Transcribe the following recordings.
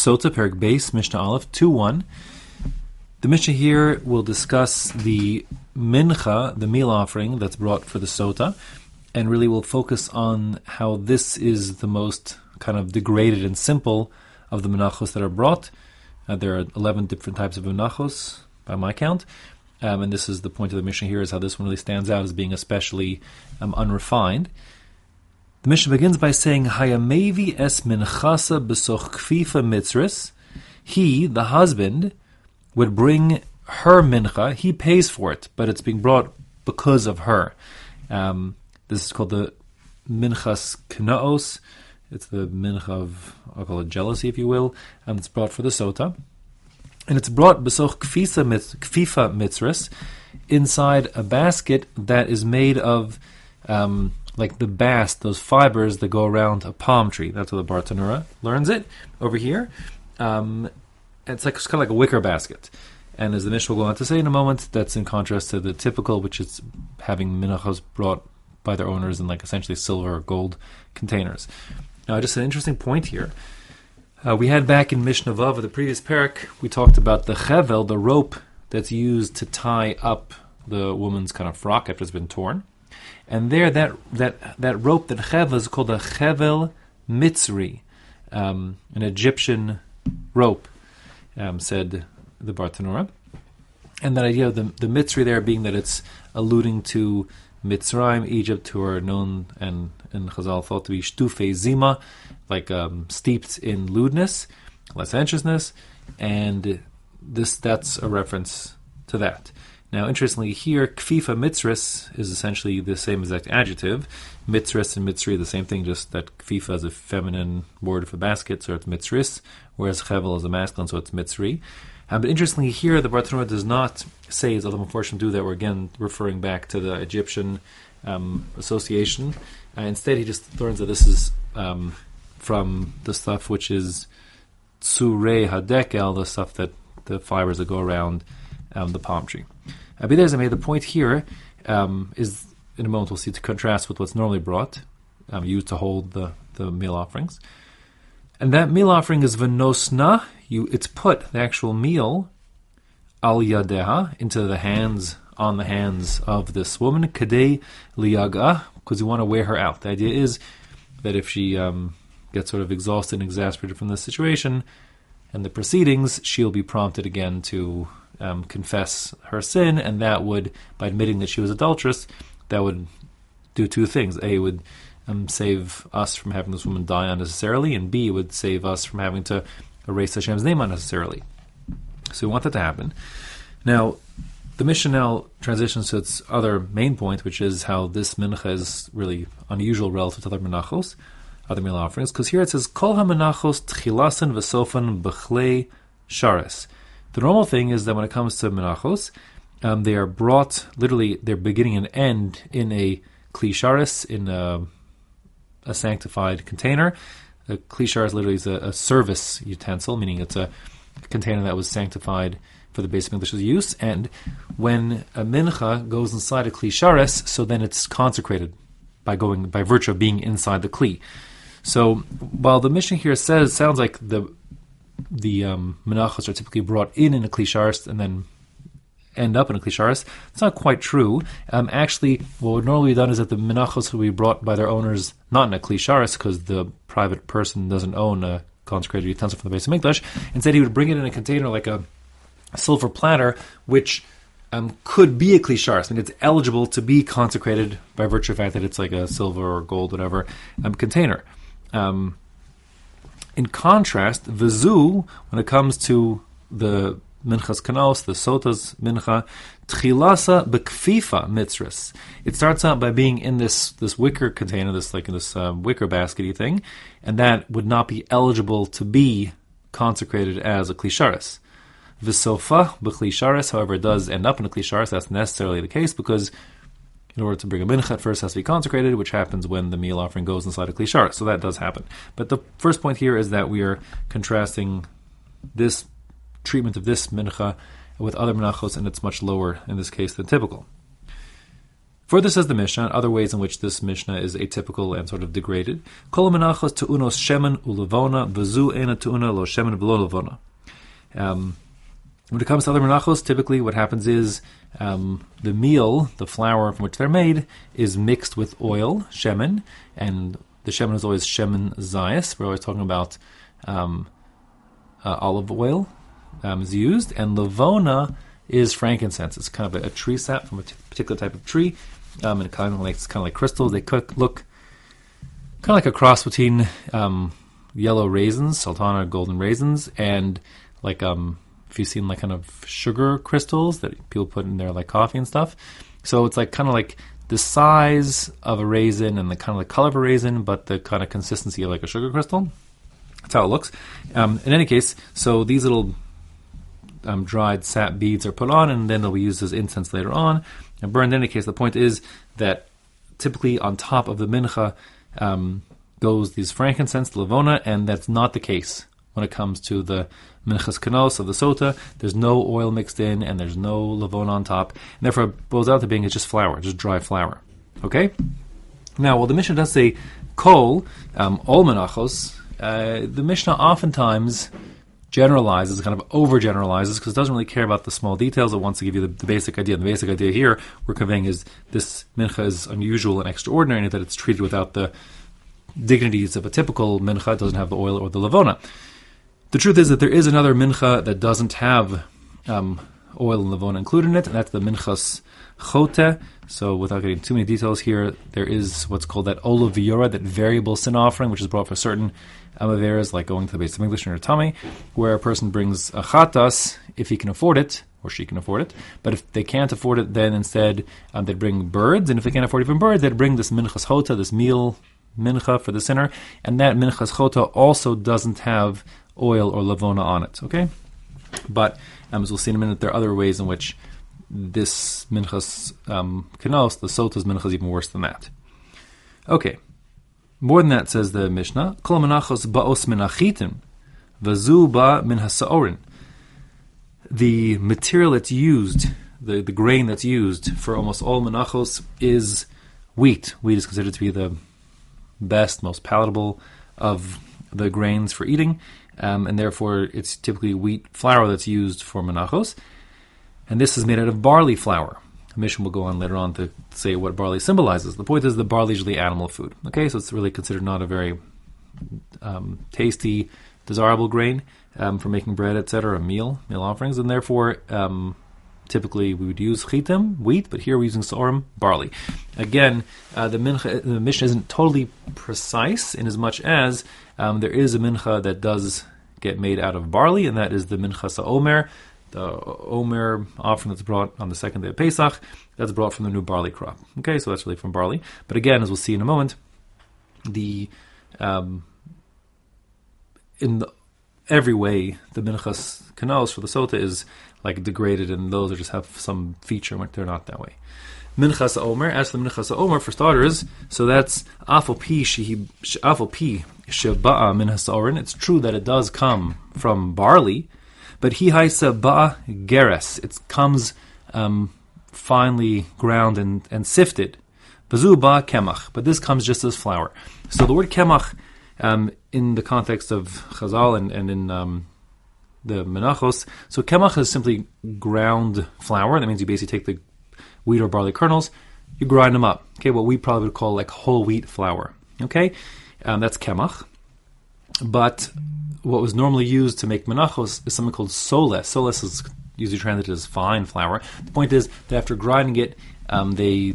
Sota, Perek Beis, Mishnah Aleph, 2 1. The Mishnah here will discuss the mincha, the meal offering that's brought for the Sota, and really will focus on how this is the most kind of degraded and simple of the menachos that are brought. Uh, there are 11 different types of menachos, by my count. Um, and this is the point of the Mishnah here, is how this one really stands out as being especially um, unrefined. The Mishnah begins by saying, Hayamevi es minchasa besoch kfifa mitzris. He, the husband, would bring her mincha. He pays for it, but it's being brought because of her. Um, this is called the minchas knaos. It's the mincha of, I'll call it jealousy, if you will, and it's brought for the sota. And it's brought besoch kfifa mitzris inside a basket that is made of um, like the bast, those fibers that go around a palm tree. That's what the Bartanura learns it over here. Um, it's like it's kind of like a wicker basket. And as the Mishnah will go on to say in a moment, that's in contrast to the typical, which is having minachos brought by their owners in like essentially silver or gold containers. Now, just an interesting point here. Uh, we had back in Mishnah Vav, the previous parak, we talked about the chevel, the rope that's used to tie up the woman's kind of frock after it's been torn. And there, that that that rope, that chevel, is called a chevel mitzri, um, an Egyptian rope, um, said the Bartanura. And that idea of the, the mitzri there being that it's alluding to Mitzrayim, Egypt, who are known and in Chazal thought to be shtufe zima, like um, steeped in lewdness, licentiousness, and this that's a reference to that. Now, interestingly, here, kfifa mitzris is essentially the same exact adjective. Mitzris and mitzri, are the same thing, just that kfifa is a feminine word for basket, so it's mitzris, whereas chevel is a masculine, so it's mitzri. Um, but interestingly, here, the Bartanura does not say, as other unfortunate do, that we're again referring back to the Egyptian um, association. Uh, instead, he just learns that this is um, from the stuff which is tsure hadekel, the stuff that the fibers that go around um, the palm tree. Abidez made the point here um, is in a moment we'll see to contrast with what's normally brought, um, used to hold the, the meal offerings. And that meal offering is venosna, you it's put, the actual meal, al yadeha, into the hands, on the hands of this woman, kadei liyaga, because you want to wear her out. The idea is that if she um, gets sort of exhausted and exasperated from this situation and the proceedings, she'll be prompted again to um, confess her sin, and that would, by admitting that she was adulterous, that would do two things. A would um, save us from having this woman die unnecessarily, and B would save us from having to erase Hashem's name unnecessarily. So we want that to happen. Now, the Mishnah now transitions to its other main point, which is how this mincha is really unusual relative to other menachos, other meal offerings, because here it says kol ha-menachos tchilasan v'sofan b'chlei sharis. The normal thing is that when it comes to menachos, um, they are brought literally their beginning and end in a klisharis in a, a, sanctified container. A klisharis literally is a, a, service utensil, meaning it's a container that was sanctified for the Beis HaMikdash use. And when a mincha goes inside a klisharis, so then it's consecrated by going by virtue of being inside the kli. So while the Mishnah here says sounds like the the um, menachos are typically brought in in a klisharis and then end up in a klisharis. It's not quite true. Um, actually, what would normally be done is that the menachos would be brought by their owners not in a klisharis because the private person doesn't own a consecrated utensil from the Beis HaMikdash. Instead, he would bring it in a container like a silver platter, which um, could be a klisharis. I mean, it's eligible to be consecrated by virtue of the fact that it's like a silver or gold, whatever, um, container. Um, in contrast, Vizu, when it comes to the Minchas Kanaos, the Sota's Mincha, Tchilasa Bekfifa Mitzris. It starts out by being in this, this wicker container, this like this uh, wicker baskety thing, and that would not be eligible to be consecrated as a Klisharis. Visofa Beklisharis, however, does end up in a Klisharis. That's necessarily the case because in order to bring a mincha, it first has to be consecrated, which happens when the meal offering goes inside a klishar. So that does happen. But the first point here is that we are contrasting this treatment of this mincha with other menachos, and it's much lower in this case than typical. Further says the Mishnah, other ways in which this Mishnah is atypical and sort of degraded. Kol menachos tu'unos shemen ulevona v'zu ena tu'una lo shemen v'lo levona. Um, When it comes to other menachos, typically what happens is um, the meal, the flour from which they're made, is mixed with oil, shemen, and the shemen is always shemen zayas. We're always talking about um, uh, olive oil um, is used, and lavona is frankincense. It's kind of a, a tree sap from a t- particular type of tree, um, and it kind of like it's kind of like crystals. They cook, look kind of like a cross between um, yellow raisins, sultana golden raisins, and like um, if you've seen like kind of sugar crystals that people put in their like coffee and stuff. So it's like kind of like the size of a raisin and the kind of the color of a raisin, but the kind of consistency of like a sugar crystal. That's how it looks. Um, in any case, so these little um, dried sap beads are put on, and then they'll be used as incense later on and burned. In any case, the point is that typically on top of the mincha um, goes these frankincense, the levona, and that's not the case when it comes to the minchas kanos of the sota. There's no oil mixed in, and there's no levona on top, and therefore it boils out to being it's just flour, just dry flour. Okay. Now, while the Mishnah does say kol, um, all menachos, uh, the Mishnah oftentimes generalizes, kind of overgeneralizes, because it doesn't really care about the small details. It wants to give you the, the, basic idea. And the basic idea here we're conveying is this mincha is unusual and extraordinary, that it's treated without the dignities of a typical mincha. It doesn't have the oil or the lavona. The truth is that there is another mincha that doesn't have um, oil and lavona included in it, and that's the minchas chote. So, without getting too many details here, there is what's called that oleh v'yored, that variable sin offering, which is brought for certain amaveras, like going to the Beis HaMikdash her tummy, where a person brings a chatas if he can afford it, or she can afford it. But if they can't afford it, then instead um, they'd bring birds, and if they can't afford even birds, they'd bring this minchas chota, this meal mincha for the sinner, and that minchas chota also doesn't have oil or lavona on it. Okay, but um, as we'll see in a minute, there are other ways in which this minchas um, kanos, the sota's minchas, is even worse than that. Okay, more than that says the Mishnah. Kol menachos baos menachitim, vazu ba min hasaorin. The material that's used, the, the grain that's used for almost all menachos is wheat. Wheat is considered to be the best, most palatable of the grains for eating, um, and therefore it's typically wheat flour that's used for menachos and this is made out of barley flour. Mishnah will go on later on to say what barley symbolizes. The point is the barley is usually animal food. Okay, so it's really considered not a very um, tasty, desirable grain um, for making bread, etc., meal, meal offerings, and therefore um, typically we would use chitim, wheat, but here we're using sorim, barley. Again, uh, the, mincha, the Mishnah isn't totally precise in as much as um, there is a mincha that does get made out of barley, and that is the mincha sa'omer, the Omer offering that's brought on the second day of Pesach, that's brought from the new barley crop. Okay, so that's really from barley. But again, as we'll see in a moment, the um, in the, every way the minchas kanos for the sota is like degraded, and those are just have some feature when they're not that way. Minchas Omer, as the Minchas Omer for starters, so that's Afal Pi Afal Pi Sheba'a Minchas Oren. It's true that it does come from barley, but he haisa ba geres. It comes um, finely ground and, and sifted. Bazu ba kemach. But this comes just as flour. So the word kemach um, in the context of Chazal and, and in um, the Menachos, so kemach is simply ground flour. That means you basically take the wheat or barley kernels, you grind them up. Okay, what we probably would call like whole wheat flour. Okay, um, that's kemach. But what was normally used to make menachos is something called soles. Soles is usually translated as fine flour. The point is that after grinding it, um, they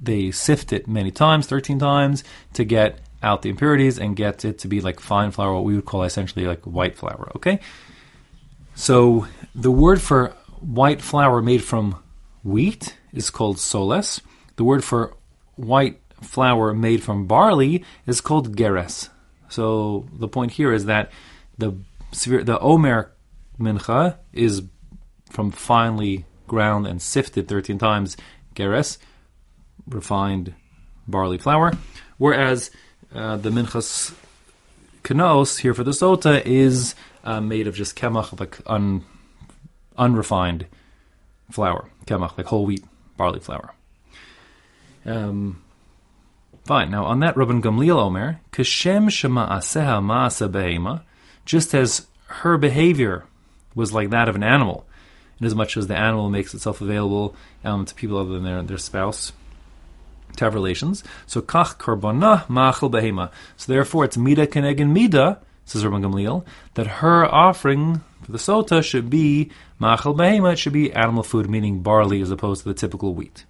they sift it many times, thirteen times, to get out the impurities and get it to be like fine flour, what we would call essentially like white flour. Okay, so the word for white flour made from wheat is called soles. The word for white flour made from barley is called geres. So the point here is that the the Omer mincha is from finely ground and sifted 13 times geres, refined barley flour, whereas uh, the minchas kanos here for the sota is uh, made of just kemach, like un, unrefined flour, kemach, like whole wheat barley flour. Um, fine. Now, on that, Rabban Gamliel Omer, Kashem Shema Aseha Maasa Behema, just as her behavior was like that of an animal, inasmuch as much as the animal makes itself available um, to people other than their, their spouse to have relations. So kach karbana machal behema. So therefore, it's mida kenegin mida, says Rabban Gamliel, that her offering for the sota should be machal behema. It should be animal food, meaning barley, as opposed to the typical wheat.